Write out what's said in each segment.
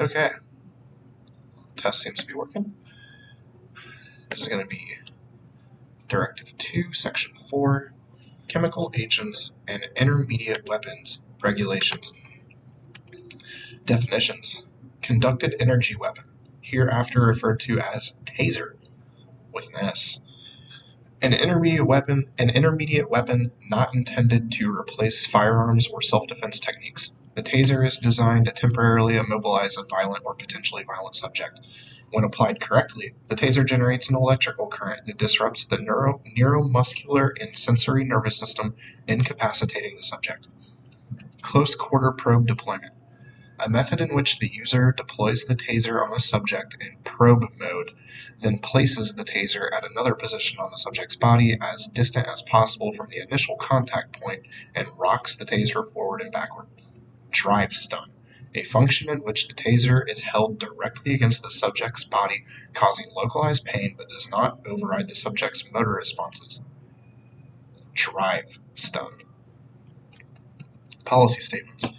Okay. Test seems to be working. This is going to be Directive 2, Section 4, Chemical Agents and Intermediate Weapons Regulations. Definitions. Conducted energy weapon, hereafter referred to as taser, with an S. An intermediate weapon, an intermediate weapon not intended to replace firearms or self-defense techniques. The taser is designed to temporarily immobilize a violent or potentially violent subject. When applied correctly, the taser generates an electrical current that disrupts the neuro, neuromuscular and sensory nervous system, incapacitating the subject. Close quarter probe deployment a method in which the user deploys the taser on a subject in probe mode, then places the taser at another position on the subject's body as distant as possible from the initial contact point and rocks the taser forward and backward. Drive stun, a function in which the taser is held directly against the subject's body, causing localized pain but does not override the subject's motor responses. Drive stun. Policy statements.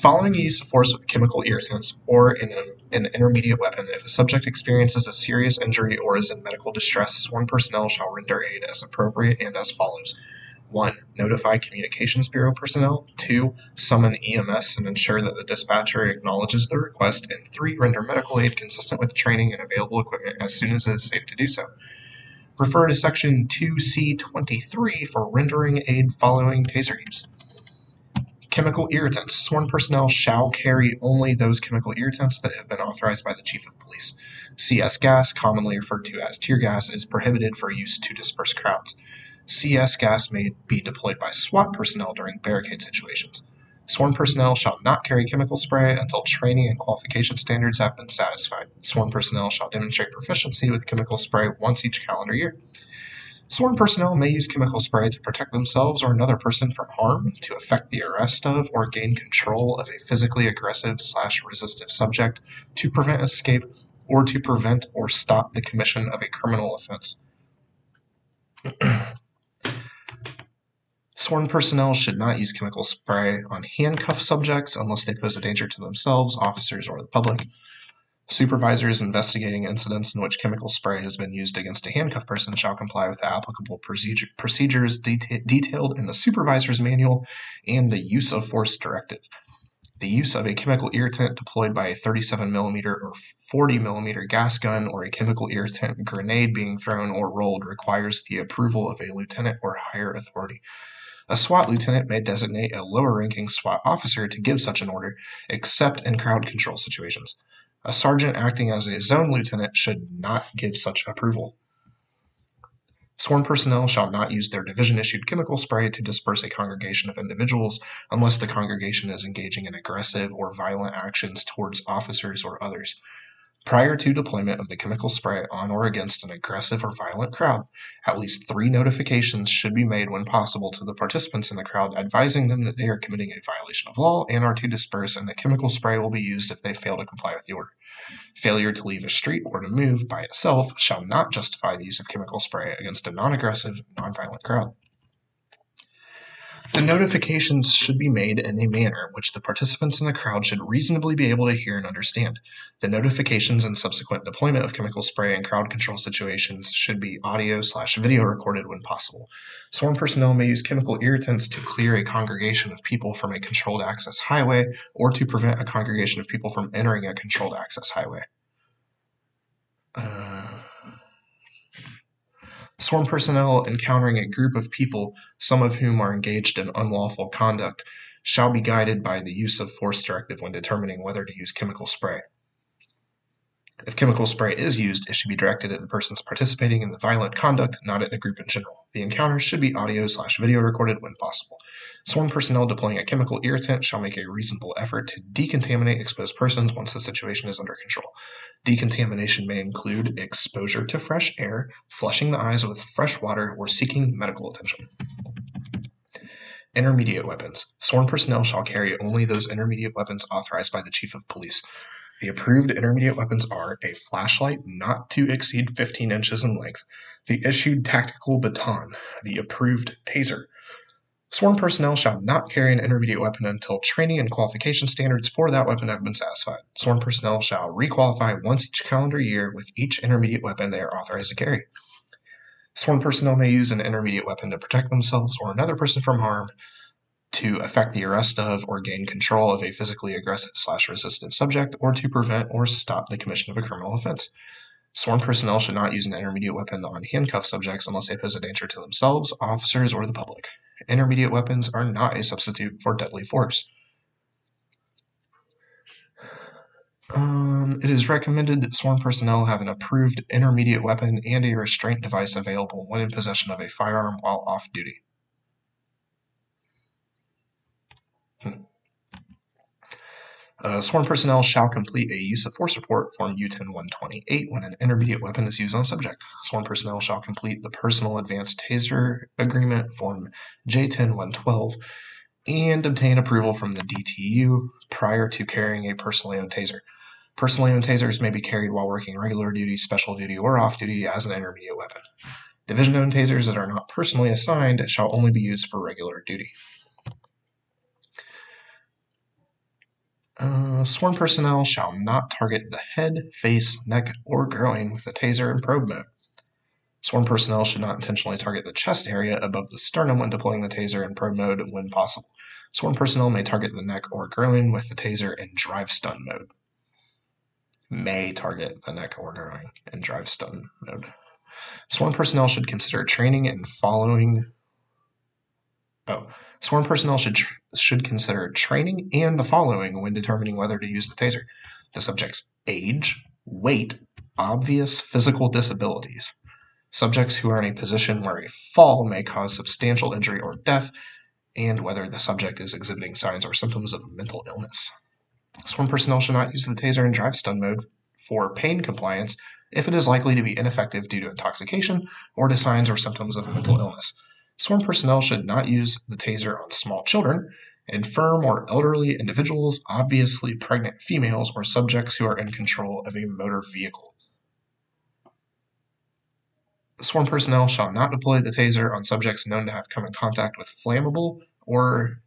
Following use of force with chemical irritants or in a, an intermediate weapon, if a subject experiences a serious injury or is in medical distress, sworn personnel shall render aid as appropriate and as follows. 1. Notify Communications Bureau personnel. 2. Summon EMS and ensure that the dispatcher acknowledges the request. And 3. Render medical aid consistent with training and available equipment as soon as it is safe to do so. Refer to Section 2C23 for rendering aid following taser use. Chemical irritants. Sworn personnel shall carry only those chemical irritants that have been authorized by the Chief of Police. CS gas, commonly referred to as tear gas, is prohibited for use to disperse crowds. CS gas may be deployed by SWAT personnel during barricade situations. Sworn personnel shall not carry chemical spray until training and qualification standards have been satisfied. Sworn personnel shall demonstrate proficiency with chemical spray once each calendar year. Sworn personnel may use chemical spray to protect themselves or another person from harm, to effect the arrest of or gain control of a physically aggressive slash resistive subject, to prevent escape, or to prevent or stop the commission of a criminal offense. Sworn personnel should not use chemical spray on handcuffed subjects unless they pose a danger to themselves, officers, or the public. Supervisors investigating incidents in which chemical spray has been used against a handcuffed person shall comply with the applicable procedure, procedures deta- detailed in the Supervisor's Manual and the Use of Force Directive. The use of a chemical irritant deployed by a 37 millimeter or 40 millimeter gas gun or a chemical irritant grenade being thrown or rolled requires the approval of a lieutenant or higher authority. A SWAT lieutenant may designate a lower ranking SWAT officer to give such an order, except in crowd control situations. A sergeant acting as a zone lieutenant should not give such approval. Sworn personnel shall not use their division issued chemical spray to disperse a congregation of individuals unless the congregation is engaging in aggressive or violent actions towards officers or others. Prior to deployment of the chemical spray on or against an aggressive or violent crowd, at least three notifications should be made when possible to the participants in the crowd, advising them that they are committing a violation of law and are to disperse, and that chemical spray will be used if they fail to comply with the order. Failure to leave a street or to move by itself shall not justify the use of chemical spray against a non aggressive, non violent crowd. The notifications should be made in a manner which the participants in the crowd should reasonably be able to hear and understand. The notifications and subsequent deployment of chemical spray in crowd control situations should be audio slash video recorded when possible. Swarm personnel may use chemical irritants to clear a congregation of people from a controlled access highway or to prevent a congregation of people from entering a controlled access highway. Uh, Sworn personnel encountering a group of people, some of whom are engaged in unlawful conduct, shall be guided by the use of force directive when determining whether to use chemical spray. If chemical spray is used, it should be directed at the persons participating in the violent conduct, not at the group in general. The encounter should be audio slash video recorded when possible. Sworn personnel deploying a chemical irritant shall make a reasonable effort to decontaminate exposed persons once the situation is under control. Decontamination may include exposure to fresh air, flushing the eyes with fresh water, or seeking medical attention. Intermediate weapons. Sworn personnel shall carry only those intermediate weapons authorized by the Chief of Police. The approved intermediate weapons are a flashlight not to exceed 15 inches in length, the issued tactical baton, the approved taser, Sworn personnel shall not carry an intermediate weapon until training and qualification standards for that weapon have been satisfied. Sworn personnel shall requalify once each calendar year with each intermediate weapon they are authorized to carry. Sworn personnel may use an intermediate weapon to protect themselves or another person from harm, to effect the arrest of or gain control of a physically aggressive slash resistant subject, or to prevent or stop the commission of a criminal offense. Sworn personnel should not use an intermediate weapon on handcuffed subjects unless they pose a danger to themselves, officers, or the public. Intermediate weapons are not a substitute for deadly force. Um, it is recommended that sworn personnel have an approved intermediate weapon and a restraint device available when in possession of a firearm while off duty. Uh, sworn personnel shall complete a use of force report, Form U10 128, when an intermediate weapon is used on a subject. Sworn personnel shall complete the Personal Advanced Taser Agreement, Form J10 112, and obtain approval from the DTU prior to carrying a personally owned taser. Personally owned tasers may be carried while working regular duty, special duty, or off duty as an intermediate weapon. Division owned tasers that are not personally assigned shall only be used for regular duty. Uh, sworn personnel shall not target the head, face, neck, or groin with the taser in probe mode. Sworn personnel should not intentionally target the chest area above the sternum when deploying the taser in probe mode when possible. Sworn personnel may target the neck or groin with the taser in drive stun mode. May target the neck or groin in drive stun mode. Sworn personnel should consider training and following. Oh, Sworn personnel should, should consider training and the following when determining whether to use the taser the subject's age, weight, obvious physical disabilities, subjects who are in a position where a fall may cause substantial injury or death, and whether the subject is exhibiting signs or symptoms of mental illness. Sworn personnel should not use the taser in drive stun mode for pain compliance if it is likely to be ineffective due to intoxication or to signs or symptoms of mental illness. Sworn personnel should not use the taser on small children, infirm or elderly individuals, obviously pregnant females, or subjects who are in control of a motor vehicle. Sworn personnel shall not deploy the taser on subjects known to have come in contact with flammable or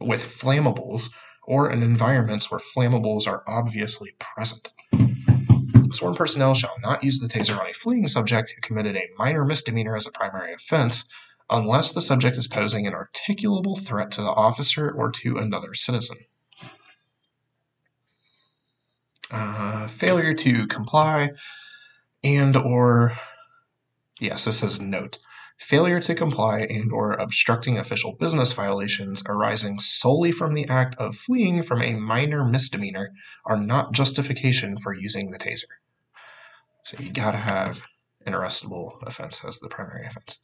with flammables or in environments where flammables are obviously present. Sworn personnel shall not use the taser on a fleeing subject who committed a minor misdemeanor as a primary offense, unless the subject is posing an articulable threat to the officer or to another citizen. Uh, failure to comply and or yes this says note failure to comply and or obstructing official business violations arising solely from the act of fleeing from a minor misdemeanor are not justification for using the taser so you got to have an arrestable offense as the primary offense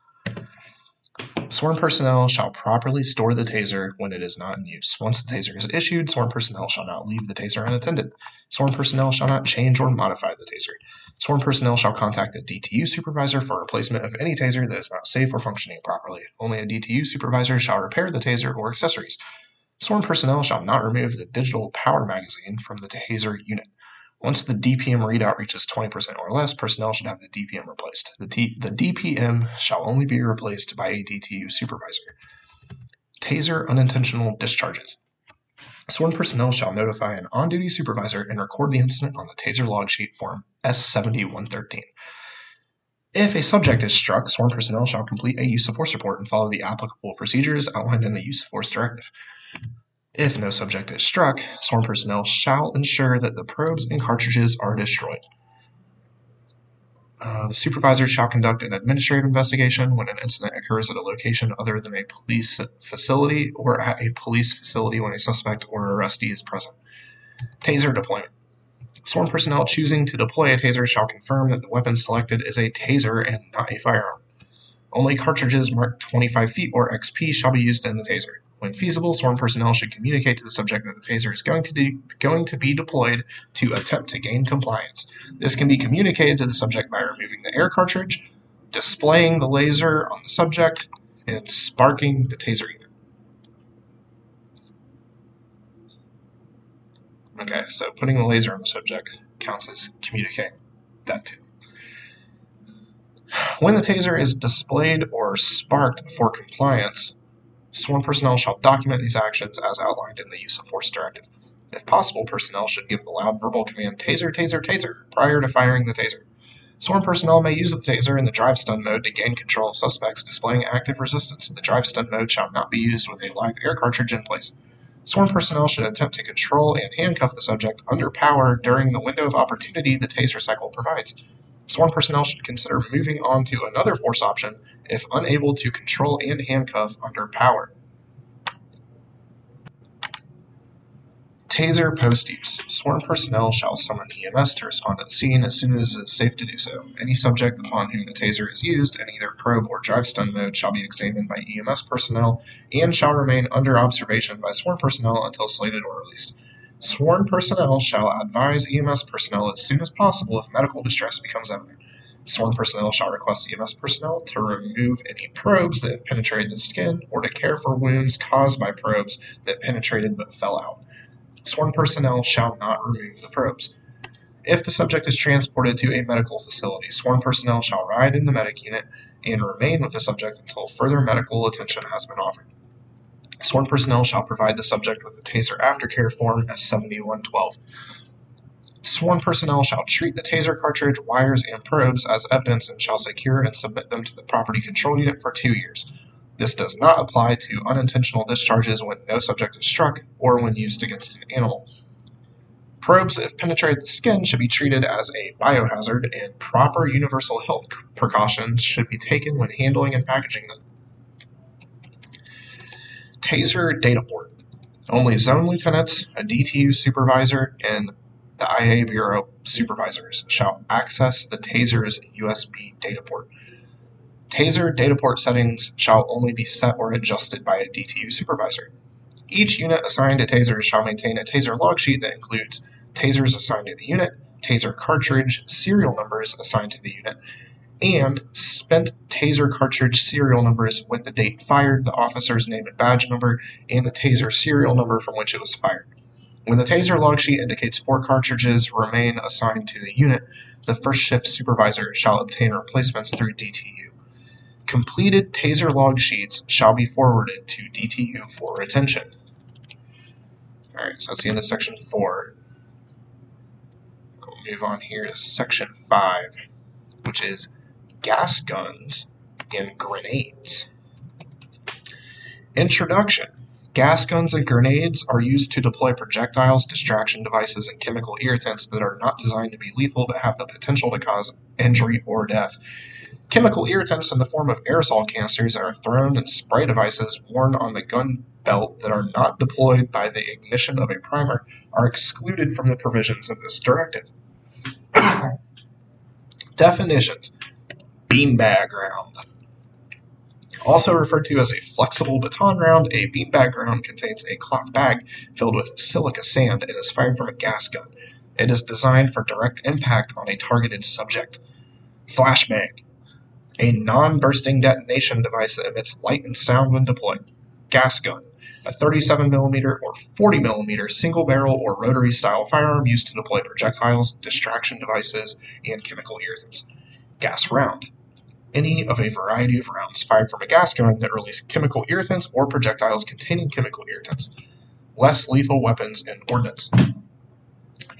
Sworn personnel shall properly store the taser when it is not in use. Once the taser is issued, sworn personnel shall not leave the taser unattended. Sworn personnel shall not change or modify the taser. Sworn personnel shall contact the DTU supervisor for replacement of any taser that is not safe or functioning properly. Only a DTU supervisor shall repair the taser or accessories. Sworn personnel shall not remove the digital power magazine from the taser unit. Once the DPM readout reaches 20% or less, personnel should have the DPM replaced. The, T- the DPM shall only be replaced by a DTU supervisor. Taser unintentional discharges. Sworn personnel shall notify an on duty supervisor and record the incident on the Taser log sheet form S7113. If a subject is struck, sworn personnel shall complete a use of force report and follow the applicable procedures outlined in the use of force directive. If no subject is struck, swarm personnel shall ensure that the probes and cartridges are destroyed. Uh, the supervisor shall conduct an administrative investigation when an incident occurs at a location other than a police facility or at a police facility when a suspect or arrestee is present. Taser deployment. Swarm personnel choosing to deploy a taser shall confirm that the weapon selected is a taser and not a firearm. Only cartridges marked 25 feet or XP shall be used in the taser. When feasible, sworn personnel should communicate to the subject that the taser is going to, de- going to be deployed to attempt to gain compliance. This can be communicated to the subject by removing the air cartridge, displaying the laser on the subject, and sparking the taser unit. Okay, so putting the laser on the subject counts as communicating that too. When the taser is displayed or sparked for compliance, Sworn personnel shall document these actions as outlined in the use of force directive. If possible, personnel should give the loud verbal command taser, taser, taser prior to firing the taser. Sworn personnel may use the taser in the drive stun mode to gain control of suspects displaying active resistance. The drive stun mode shall not be used with a live air cartridge in place. Sworn personnel should attempt to control and handcuff the subject under power during the window of opportunity the taser cycle provides. Sworn personnel should consider moving on to another force option if unable to control and handcuff under power. Taser post use. Sworn personnel shall summon EMS to respond to the scene as soon as it is safe to do so. Any subject upon whom the taser is used in either probe or drive stun mode shall be examined by EMS personnel and shall remain under observation by sworn personnel until slated or released. Sworn personnel shall advise EMS personnel as soon as possible if medical distress becomes evident. Sworn personnel shall request EMS personnel to remove any probes that have penetrated the skin or to care for wounds caused by probes that penetrated but fell out. Sworn personnel shall not remove the probes. If the subject is transported to a medical facility, sworn personnel shall ride in the medic unit and remain with the subject until further medical attention has been offered. Sworn personnel shall provide the subject with a taser aftercare form as 7112. Sworn personnel shall treat the taser cartridge, wires, and probes as evidence and shall secure and submit them to the property control unit for two years. This does not apply to unintentional discharges when no subject is struck or when used against an animal. Probes, if penetrate the skin, should be treated as a biohazard, and proper universal health precautions should be taken when handling and packaging them. Taser data port. Only zone lieutenants, a DTU supervisor, and the IA Bureau supervisors shall access the Taser's USB data port. Taser data port settings shall only be set or adjusted by a DTU supervisor. Each unit assigned a taser shall maintain a taser log sheet that includes tasers assigned to the unit, taser cartridge serial numbers assigned to the unit, and spent taser cartridge serial numbers with the date fired, the officer's name and badge number, and the taser serial number from which it was fired. When the taser log sheet indicates four cartridges remain assigned to the unit, the first shift supervisor shall obtain replacements through DTU. Completed taser log sheets shall be forwarded to DTU for retention. Alright, so that's the end of section 4. We'll move on here to section 5, which is gas guns and grenades. Introduction. Gas guns and grenades are used to deploy projectiles, distraction devices, and chemical irritants that are not designed to be lethal but have the potential to cause injury or death. Chemical irritants in the form of aerosol canisters are thrown in spray devices worn on the gun belt that are not deployed by the ignition of a primer are excluded from the provisions of this directive. Definitions Beanbag round. Also referred to as a flexible baton round, a beanbag round contains a cloth bag filled with silica sand and is fired from a gas gun. It is designed for direct impact on a targeted subject. Flashbang a non-bursting detonation device that emits light and sound when deployed. Gas gun, a 37mm or 40mm single-barrel or rotary-style firearm used to deploy projectiles, distraction devices, and chemical irritants. Gas round, any of a variety of rounds fired from a gas gun that release chemical irritants or projectiles containing chemical irritants. Less lethal weapons and ordnance.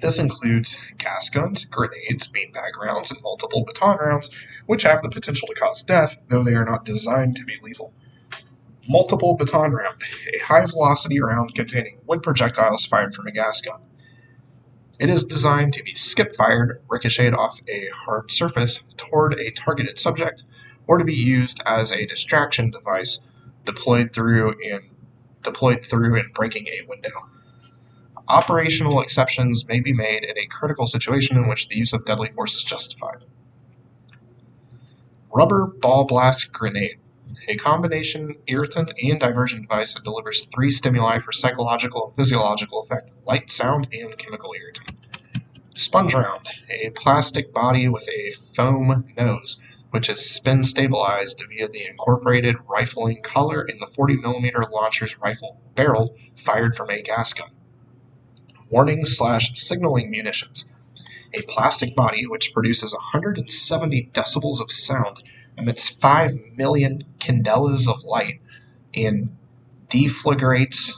This includes gas guns, grenades, beanbag rounds, and multiple baton rounds, which have the potential to cause death, though they are not designed to be lethal. Multiple baton round, a high velocity round containing wood projectiles fired from a gas gun. It is designed to be skip fired, ricocheted off a hard surface toward a targeted subject, or to be used as a distraction device deployed through and deployed through and breaking a window. Operational exceptions may be made in a critical situation in which the use of deadly force is justified. Rubber Ball Blast Grenade, a combination irritant and diversion device that delivers three stimuli for psychological and physiological effect light, sound, and chemical irritant. Sponge Round, a plastic body with a foam nose, which is spin stabilized via the incorporated rifling collar in the 40 mm launcher's rifle barrel fired from a gas gun warning slash signaling munitions. A plastic body which produces 170 decibels of sound, emits 5 million candelas of light, and deflagrates,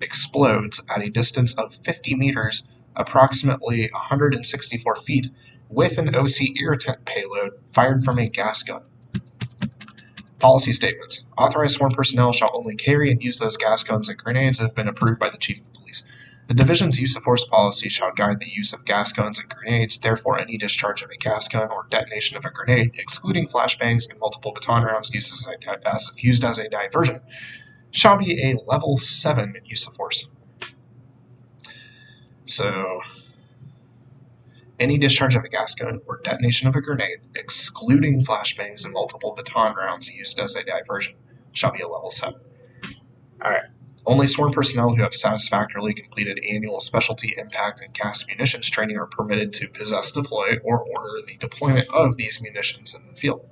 explodes at a distance of 50 meters, approximately 164 feet, with an OC irritant payload fired from a gas gun. Policy statements. Authorized sworn personnel shall only carry and use those gas guns and grenades that have been approved by the Chief of Police. The Division's use of force policy shall guide the use of gas guns and grenades, therefore any discharge of a gas gun or detonation of a grenade, excluding flashbangs and multiple baton rounds used as a, as, used as a diversion, shall be a level 7 use of force. So, any discharge of a gas gun or detonation of a grenade, excluding flashbangs and multiple baton rounds used as a diversion, shall be a level 7. Alright. Only sworn personnel who have satisfactorily completed annual specialty impact and gas munitions training are permitted to possess, deploy, or order the deployment of these munitions in the field.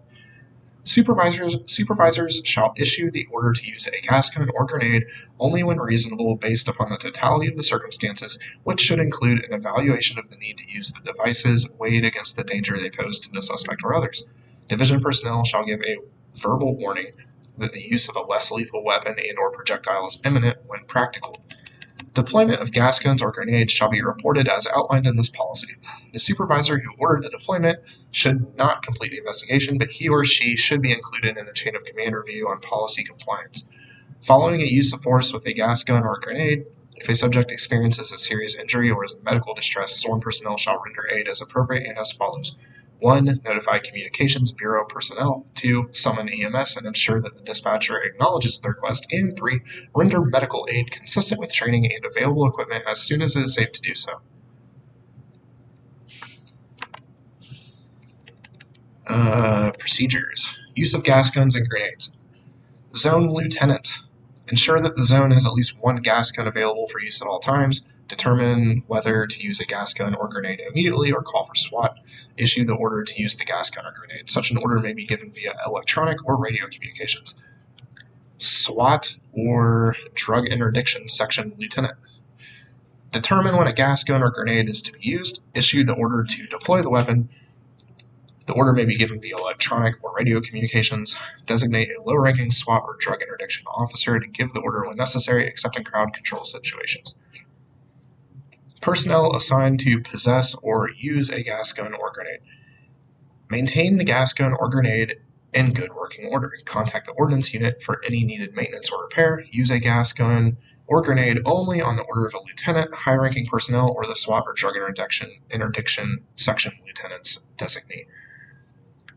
Supervisors, supervisors shall issue the order to use a gas gun or grenade only when reasonable based upon the totality of the circumstances, which should include an evaluation of the need to use the devices weighed against the danger they pose to the suspect or others. Division personnel shall give a verbal warning that the use of a less lethal weapon and or projectile is imminent when practical. Deployment of gas guns or grenades shall be reported as outlined in this policy. The supervisor who ordered the deployment should not complete the investigation, but he or she should be included in the chain of command review on policy compliance. Following a use of force with a gas gun or grenade, if a subject experiences a serious injury or is in medical distress, sworn personnel shall render aid as appropriate and as follows. 1. Notify Communications Bureau personnel. 2. Summon EMS and ensure that the dispatcher acknowledges the request. And 3. Render medical aid consistent with training and available equipment as soon as it is safe to do so. Uh, procedures Use of gas guns and grenades. Zone Lieutenant. Ensure that the zone has at least one gas gun available for use at all times determine whether to use a gas gun or grenade immediately or call for SWAT, issue the order to use the gas gun or grenade. Such an order may be given via electronic or radio communications. SWAT or Drug Interdiction Section Lieutenant. Determine when a gas gun or grenade is to be used, issue the order to deploy the weapon. The order may be given via electronic or radio communications. Designate a low ranking SWAT or drug interdiction officer to give the order when necessary, except in crowd control situations personnel assigned to possess or use a gas gun or grenade. Maintain the gas gun or grenade in good working order. Contact the ordnance unit for any needed maintenance or repair. Use a gas gun or grenade only on the order of a lieutenant, high ranking personnel, or the SWAT or drug interdiction, interdiction section lieutenant's designee.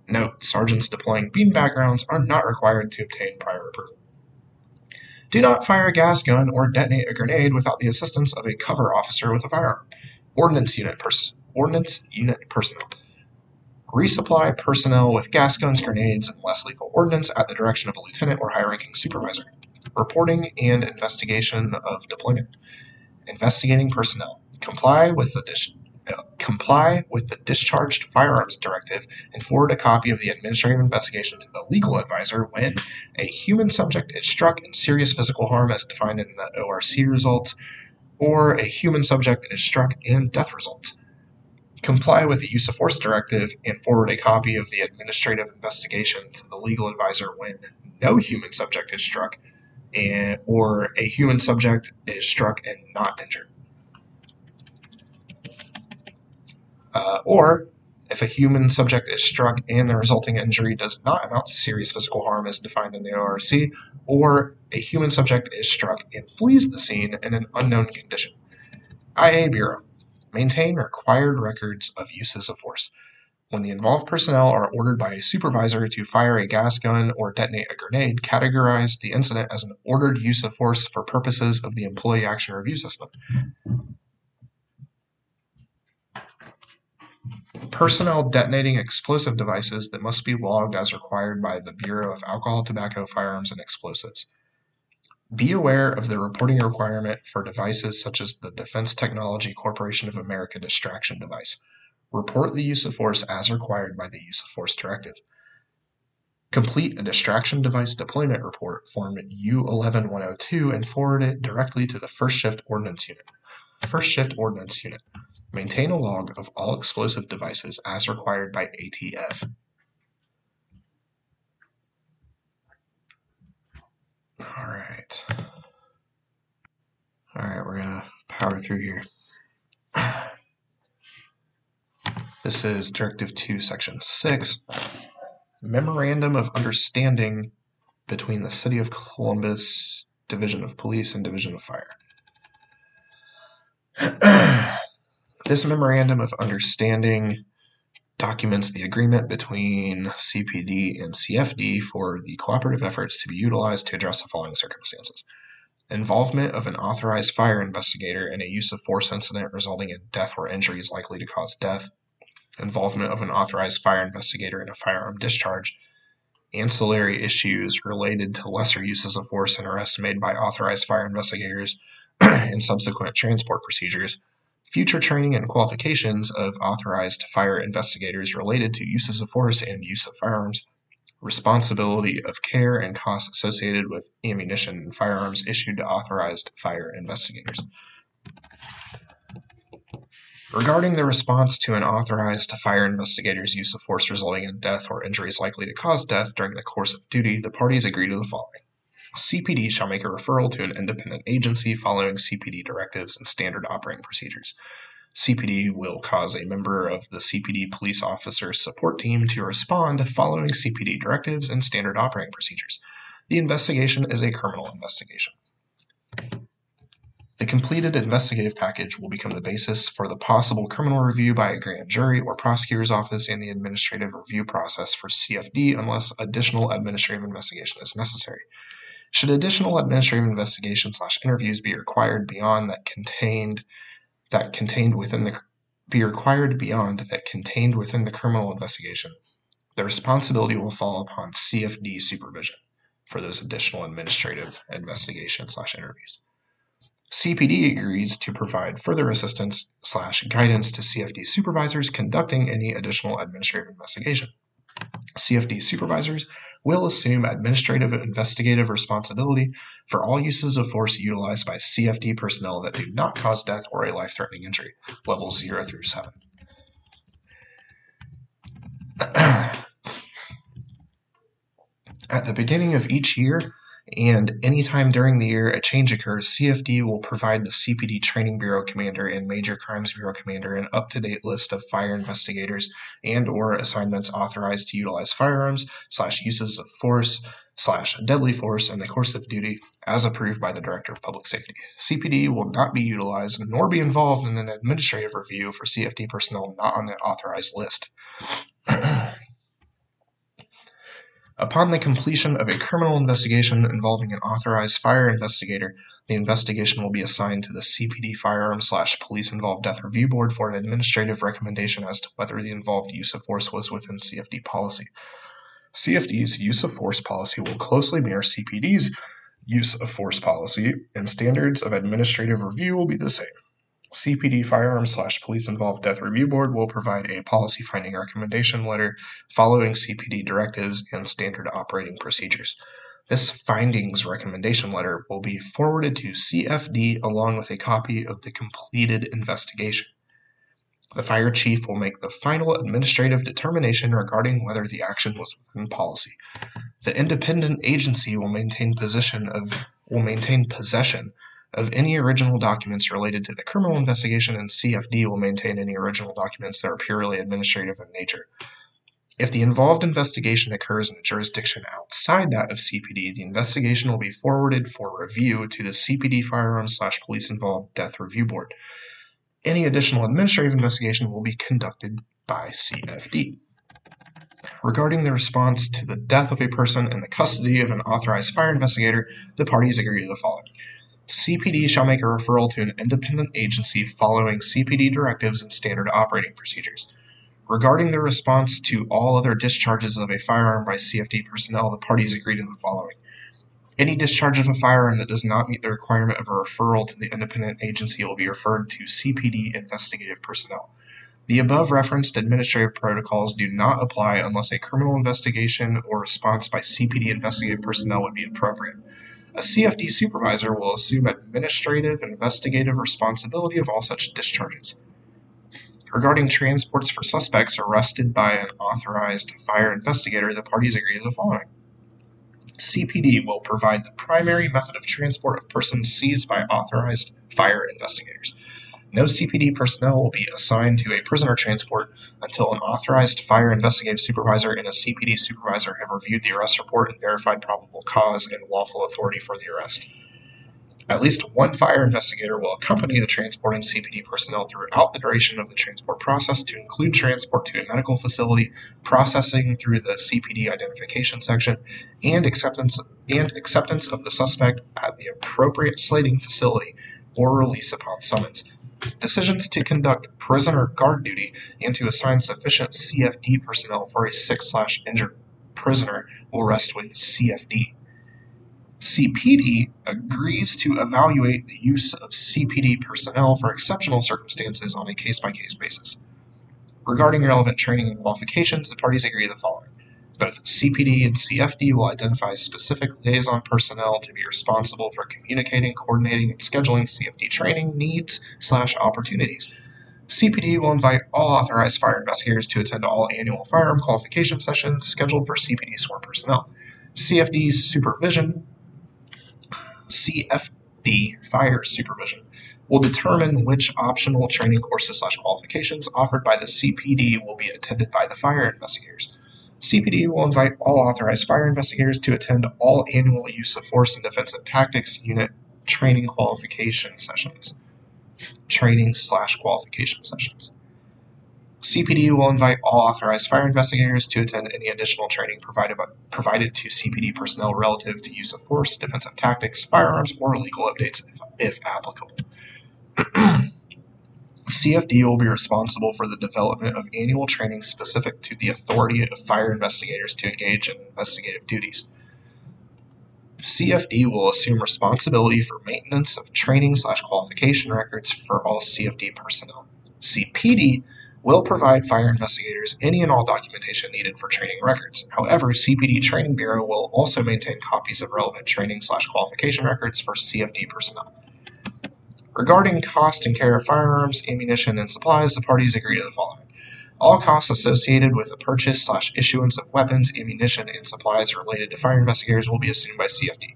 Note, sergeants deploying beanbag rounds are not required to obtain prior approval. Do not fire a gas gun or detonate a grenade without the assistance of a cover officer with a firearm. Ordnance unit, pers- ordnance unit personnel. Resupply personnel with gas guns, grenades, and less lethal ordnance at the direction of a lieutenant or high ranking supervisor. Reporting and investigation of deployment. Investigating personnel. Comply with the dis- comply with the Discharged Firearms Directive and forward a copy of the administrative investigation to the legal advisor when a human subject is struck in serious physical harm as defined in the ORC results, or a human subject is struck in death results. Comply with the Use of Force Directive and forward a copy of the administrative investigation to the legal advisor when no human subject is struck and, or a human subject is struck and not injured. Uh, or if a human subject is struck and the resulting injury does not amount to serious physical harm as defined in the ORC, or a human subject is struck and flees the scene in an unknown condition. IA Bureau. Maintain required records of uses of force. When the involved personnel are ordered by a supervisor to fire a gas gun or detonate a grenade, categorize the incident as an ordered use of force for purposes of the Employee Action Review System. Personnel detonating explosive devices that must be logged as required by the Bureau of Alcohol, Tobacco, Firearms, and Explosives. Be aware of the reporting requirement for devices such as the Defense Technology Corporation of America distraction device. Report the use of force as required by the Use of Force Directive. Complete a distraction device deployment report, form U11102, and forward it directly to the First Shift Ordnance Unit. First Shift Ordnance Unit. Maintain a log of all explosive devices as required by ATF. All right. All right, we're going to power through here. This is Directive 2, Section 6 Memorandum of Understanding between the City of Columbus Division of Police and Division of Fire. this Memorandum of Understanding documents the agreement between CPD and CFD for the cooperative efforts to be utilized to address the following circumstances. Involvement of an authorized fire investigator in a use of force incident resulting in death or injuries likely to cause death. Involvement of an authorized fire investigator in a firearm discharge. Ancillary issues related to lesser uses of force and arrests made by authorized fire investigators and subsequent transport procedures future training and qualifications of authorized fire investigators related to uses of force and use of firearms, responsibility of care and costs associated with ammunition and firearms issued to authorized fire investigators. Regarding the response to an authorized fire investigator's use of force resulting in death or injuries likely to cause death during the course of duty, the parties agree to the following. CPD shall make a referral to an independent agency following CPD directives and standard operating procedures. CPD will cause a member of the CPD police officer support team to respond following CPD directives and standard operating procedures. The investigation is a criminal investigation. The completed investigative package will become the basis for the possible criminal review by a grand jury or prosecutor's office and the administrative review process for CFD unless additional administrative investigation is necessary. Should additional administrative investigation slash interviews be required beyond that contained that contained within the be required beyond that contained within the criminal investigation, the responsibility will fall upon CFD supervision for those additional administrative investigation slash interviews. CPD agrees to provide further assistance slash guidance to CFD supervisors conducting any additional administrative investigation. CFD supervisors will assume administrative and investigative responsibility for all uses of force utilized by CFD personnel that do not cause death or a life threatening injury, levels 0 through 7. At the beginning of each year, and anytime during the year a change occurs, CFD will provide the CPD Training Bureau Commander and Major Crimes Bureau Commander an up-to-date list of fire investigators and or assignments authorized to utilize firearms slash uses of force slash deadly force in the course of duty as approved by the Director of Public Safety. CPD will not be utilized nor be involved in an administrative review for CFD personnel not on the authorized list. Upon the completion of a criminal investigation involving an authorized fire investigator, the investigation will be assigned to the CPD Firearm slash Police Involved Death Review Board for an administrative recommendation as to whether the involved use of force was within CFD policy. CFD's use of force policy will closely mirror CPD's use of force policy, and standards of administrative review will be the same. CPD Firearms slash Police Involved Death Review Board will provide a policy finding recommendation letter following CPD directives and standard operating procedures. This findings recommendation letter will be forwarded to CFD along with a copy of the completed investigation. The fire chief will make the final administrative determination regarding whether the action was within policy. The independent agency will maintain position of will maintain possession of any original documents related to the criminal investigation, and CFD will maintain any original documents that are purely administrative in nature. If the involved investigation occurs in a jurisdiction outside that of CPD, the investigation will be forwarded for review to the CPD Firearms slash Police Involved Death Review Board. Any additional administrative investigation will be conducted by CFD. Regarding the response to the death of a person in the custody of an authorized fire investigator, the parties agree to the following. CPD shall make a referral to an independent agency following CPD directives and standard operating procedures. Regarding the response to all other discharges of a firearm by CFD personnel, the parties agree to the following. Any discharge of a firearm that does not meet the requirement of a referral to the independent agency will be referred to CPD investigative personnel. The above referenced administrative protocols do not apply unless a criminal investigation or response by CPD investigative personnel would be appropriate. A CFD supervisor will assume administrative and investigative responsibility of all such discharges. Regarding transports for suspects arrested by an authorized fire investigator, the parties agree to the following. CPD will provide the primary method of transport of persons seized by authorized fire investigators. No CPD personnel will be assigned to a prisoner transport until an authorized fire investigative supervisor and a CPD supervisor have reviewed the arrest report and verified probable cause and lawful authority for the arrest. At least one fire investigator will accompany the transporting CPD personnel throughout the duration of the transport process to include transport to a medical facility, processing through the CPD identification section, and acceptance and acceptance of the suspect at the appropriate slating facility or release upon summons. Decisions to conduct prisoner guard duty and to assign sufficient CFD personnel for a sick slash injured prisoner will rest with CFD. CPD agrees to evaluate the use of CPD personnel for exceptional circumstances on a case by case basis. Regarding relevant training and qualifications, the parties agree the following. Both CPD and CFD will identify specific liaison personnel to be responsible for communicating, coordinating, and scheduling CFD training needs slash opportunities. CPD will invite all authorized fire investigators to attend all annual firearm qualification sessions scheduled for CPD sworn personnel. CFD's supervision, CFD fire supervision, will determine which optional training courses slash qualifications offered by the CPD will be attended by the fire investigators. CPD will invite all authorized fire investigators to attend all annual use of force and defensive tactics unit training qualification sessions. Training slash qualification sessions. CPD will invite all authorized fire investigators to attend any additional training provided, by, provided to CPD personnel relative to use of force, defensive tactics, firearms, or legal updates if, if applicable. CFD will be responsible for the development of annual training specific to the authority of fire investigators to engage in investigative duties. CFD will assume responsibility for maintenance of training slash qualification records for all CFD personnel. CPD will provide fire investigators any and all documentation needed for training records. However, CPD Training Bureau will also maintain copies of relevant training slash qualification records for CFD personnel. Regarding cost and care of firearms, ammunition, and supplies, the parties agree to the following. All costs associated with the purchase slash issuance of weapons, ammunition, and supplies related to fire investigators will be assumed by CFD.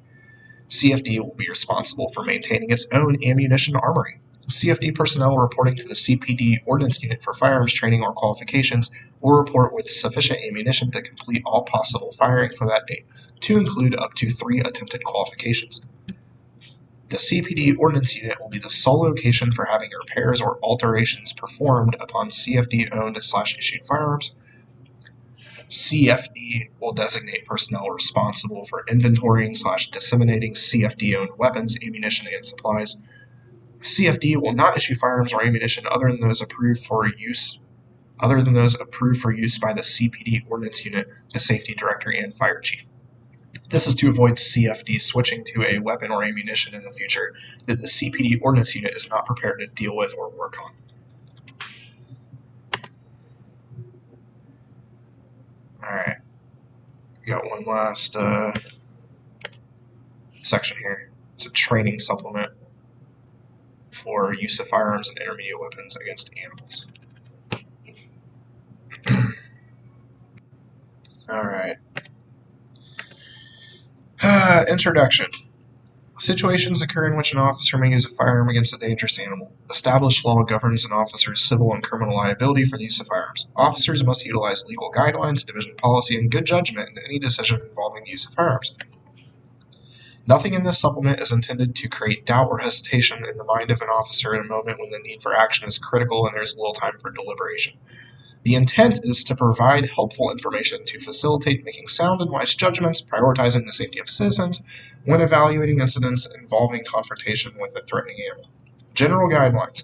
CFD will be responsible for maintaining its own ammunition armory. CFD personnel reporting to the CPD Ordnance Unit for firearms training or qualifications will report with sufficient ammunition to complete all possible firing for that date, to include up to three attempted qualifications. The CPD Ordnance Unit will be the sole location for having repairs or alterations performed upon CFD owned slash issued firearms. CFD will designate personnel responsible for inventorying slash disseminating CFD owned weapons, ammunition, and supplies. CFD will not issue firearms or ammunition other than those approved for use other than those approved for use by the CPD Ordnance Unit, the Safety Director, and Fire Chief. This is to avoid CFD switching to a weapon or ammunition in the future that the CPD Ordnance Unit is not prepared to deal with or work on. Alright. We got one last uh, section here. It's a training supplement for use of firearms and intermediate weapons against animals. Alright. Uh, introduction. Situations occur in which an officer may use a firearm against a dangerous animal. Established law governs an officer's civil and criminal liability for the use of firearms. Officers must utilize legal guidelines, division policy, and good judgment in any decision involving the use of firearms. Nothing in this supplement is intended to create doubt or hesitation in the mind of an officer in a moment when the need for action is critical and there is little time for deliberation. The intent is to provide helpful information to facilitate making sound and wise judgments, prioritizing the safety of citizens when evaluating incidents involving confrontation with a threatening animal. General guidelines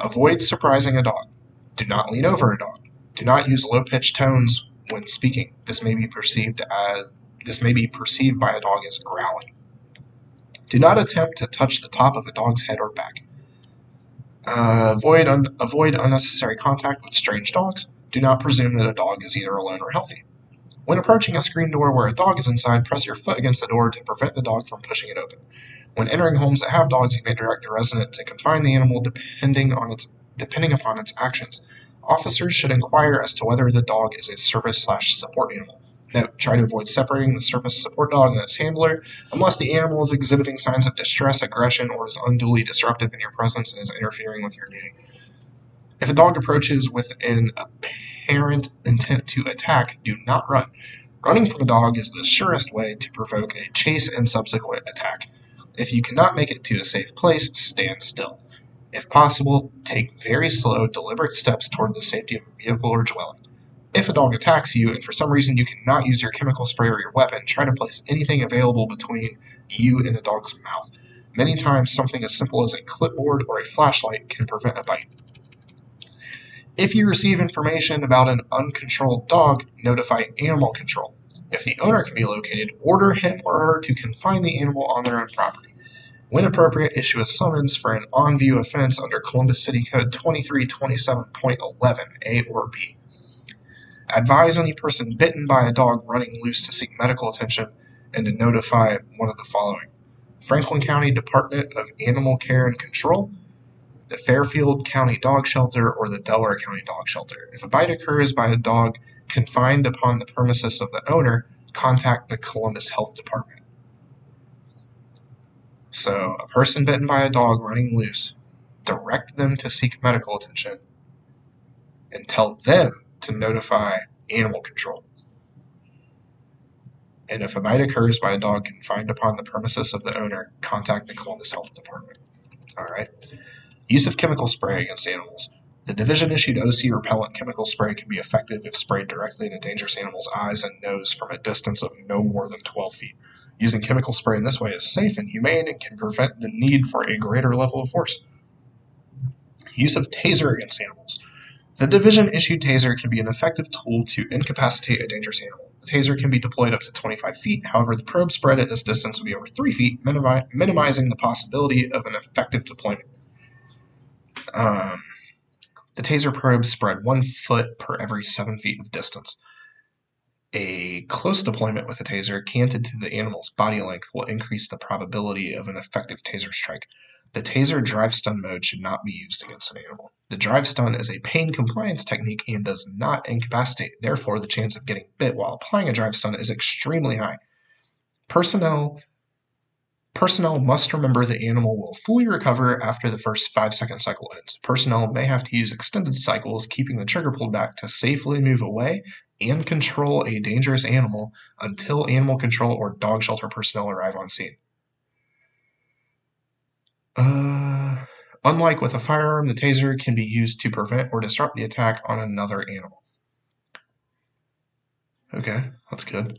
Avoid surprising a dog. Do not lean over a dog. Do not use low pitched tones when speaking. This may be perceived as this may be perceived by a dog as growling. Do not attempt to touch the top of a dog's head or back. Uh, avoid, un- avoid unnecessary contact with strange dogs. Do not presume that a dog is either alone or healthy. When approaching a screen door where a dog is inside, press your foot against the door to prevent the dog from pushing it open. When entering homes that have dogs, you may direct the resident to confine the animal depending on its depending upon its actions. Officers should inquire as to whether the dog is a service slash support animal. Note, try to avoid separating the surface support dog and its handler unless the animal is exhibiting signs of distress, aggression, or is unduly disruptive in your presence and is interfering with your duty. If a dog approaches with an apparent intent to attack, do not run. Running from a dog is the surest way to provoke a chase and subsequent attack. If you cannot make it to a safe place, stand still. If possible, take very slow, deliberate steps toward the safety of a vehicle or dwelling. If a dog attacks you and for some reason you cannot use your chemical spray or your weapon, try to place anything available between you and the dog's mouth. Many times, something as simple as a clipboard or a flashlight can prevent a bite. If you receive information about an uncontrolled dog, notify animal control. If the owner can be located, order him or her to confine the animal on their own property. When appropriate, issue a summons for an on view offense under Columbus City Code 2327.11, A or B. Advise any person bitten by a dog running loose to seek medical attention and to notify one of the following Franklin County Department of Animal Care and Control, the Fairfield County Dog Shelter, or the Delaware County Dog Shelter. If a bite occurs by a dog confined upon the premises of the owner, contact the Columbus Health Department. So, a person bitten by a dog running loose, direct them to seek medical attention and tell them to notify animal control. And if a bite occurs by a dog confined upon the premises of the owner, contact the Columbus Health Department. All right. Use of chemical spray against animals. The division issued OC repellent chemical spray can be effective if sprayed directly in a dangerous animal's eyes and nose from a distance of no more than 12 feet. Using chemical spray in this way is safe and humane and can prevent the need for a greater level of force. Use of taser against animals. The division issued taser can be an effective tool to incapacitate a dangerous animal. The taser can be deployed up to 25 feet, however, the probe spread at this distance will be over 3 feet, minimi- minimizing the possibility of an effective deployment. Um, the taser probe spread one foot per every seven feet of distance. A close deployment with a taser canted to the animal's body length will increase the probability of an effective taser strike. The taser drive stun mode should not be used against an animal. The drive stun is a pain compliance technique and does not incapacitate. Therefore, the chance of getting bit while applying a drive stun is extremely high. Personnel Personnel must remember the animal will fully recover after the first 5 second cycle ends. Personnel may have to use extended cycles, keeping the trigger pulled back to safely move away and control a dangerous animal until animal control or dog shelter personnel arrive on scene. Uh, unlike with a firearm, the taser can be used to prevent or disrupt the attack on another animal. Okay, that's good.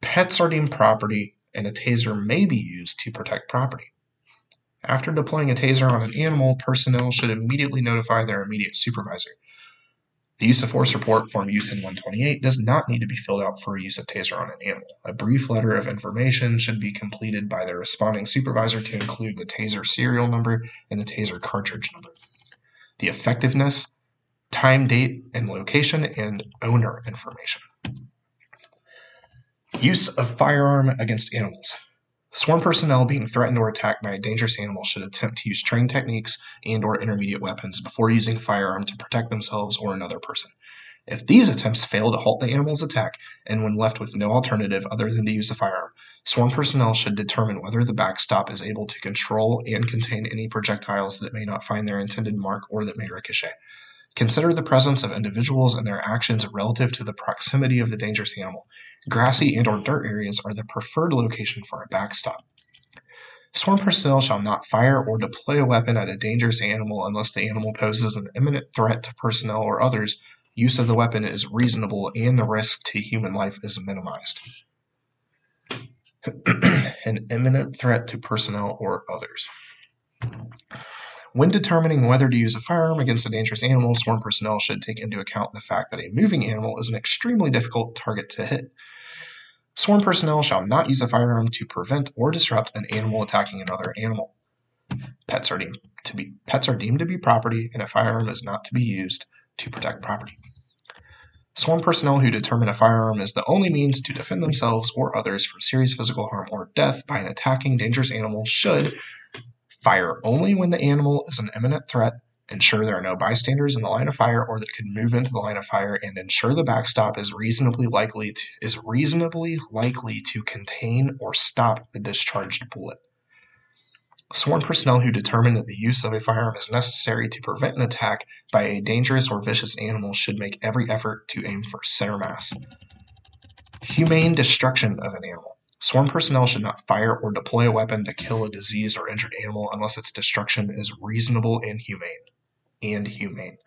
Pets are deemed property and a taser may be used to protect property. After deploying a taser on an animal, personnel should immediately notify their immediate supervisor. The use of force report form U10 128 does not need to be filled out for use of taser on an animal. A brief letter of information should be completed by the responding supervisor to include the taser serial number and the taser cartridge number. The effectiveness, time, date, and location, and owner information. Use of firearm against animals. Sworn personnel being threatened or attacked by a dangerous animal should attempt to use trained techniques and or intermediate weapons before using firearm to protect themselves or another person. If these attempts fail to halt the animal's attack, and when left with no alternative other than to use a firearm, sworn personnel should determine whether the backstop is able to control and contain any projectiles that may not find their intended mark or that may ricochet. Consider the presence of individuals and their actions relative to the proximity of the dangerous animal. Grassy and or dirt areas are the preferred location for a backstop. Sworn personnel shall not fire or deploy a weapon at a dangerous animal unless the animal poses an imminent threat to personnel or others. Use of the weapon is reasonable and the risk to human life is minimized. an imminent threat to personnel or others. When determining whether to use a firearm against a dangerous animal, sworn personnel should take into account the fact that a moving animal is an extremely difficult target to hit. Sworn personnel shall not use a firearm to prevent or disrupt an animal attacking another animal. Pets are deemed to be pets are deemed to be property, and a firearm is not to be used to protect property. Sworn personnel who determine a firearm is the only means to defend themselves or others from serious physical harm or death by an attacking dangerous animal should fire only when the animal is an imminent threat, ensure there are no bystanders in the line of fire or that could move into the line of fire, and ensure the backstop is reasonably likely to, is reasonably likely to contain or stop the discharged bullet. Sworn personnel who determine that the use of a firearm is necessary to prevent an attack by a dangerous or vicious animal should make every effort to aim for center mass. Humane destruction of an animal. Sworn personnel should not fire or deploy a weapon to kill a diseased or injured animal unless its destruction is reasonable and humane. And humane.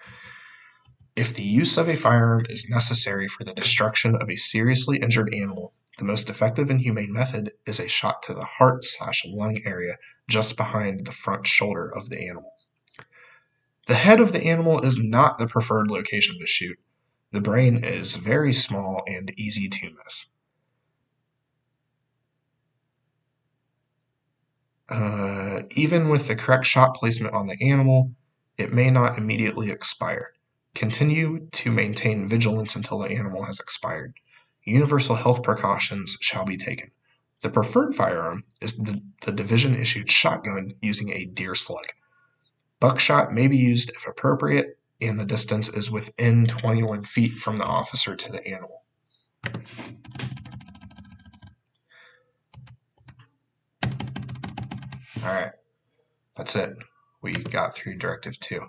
If the use of a firearm is necessary for the destruction of a seriously injured animal, the most effective and humane method is a shot to the heart slash lung area just behind the front shoulder of the animal. The head of the animal is not the preferred location to shoot. The brain is very small and easy to miss. Uh, even with the correct shot placement on the animal, it may not immediately expire. Continue to maintain vigilance until the animal has expired. Universal health precautions shall be taken. The preferred firearm is the, the division issued shotgun using a deer slug. Buckshot may be used if appropriate and the distance is within 21 feet from the officer to the animal. All right, that's it. We got through Directive 2.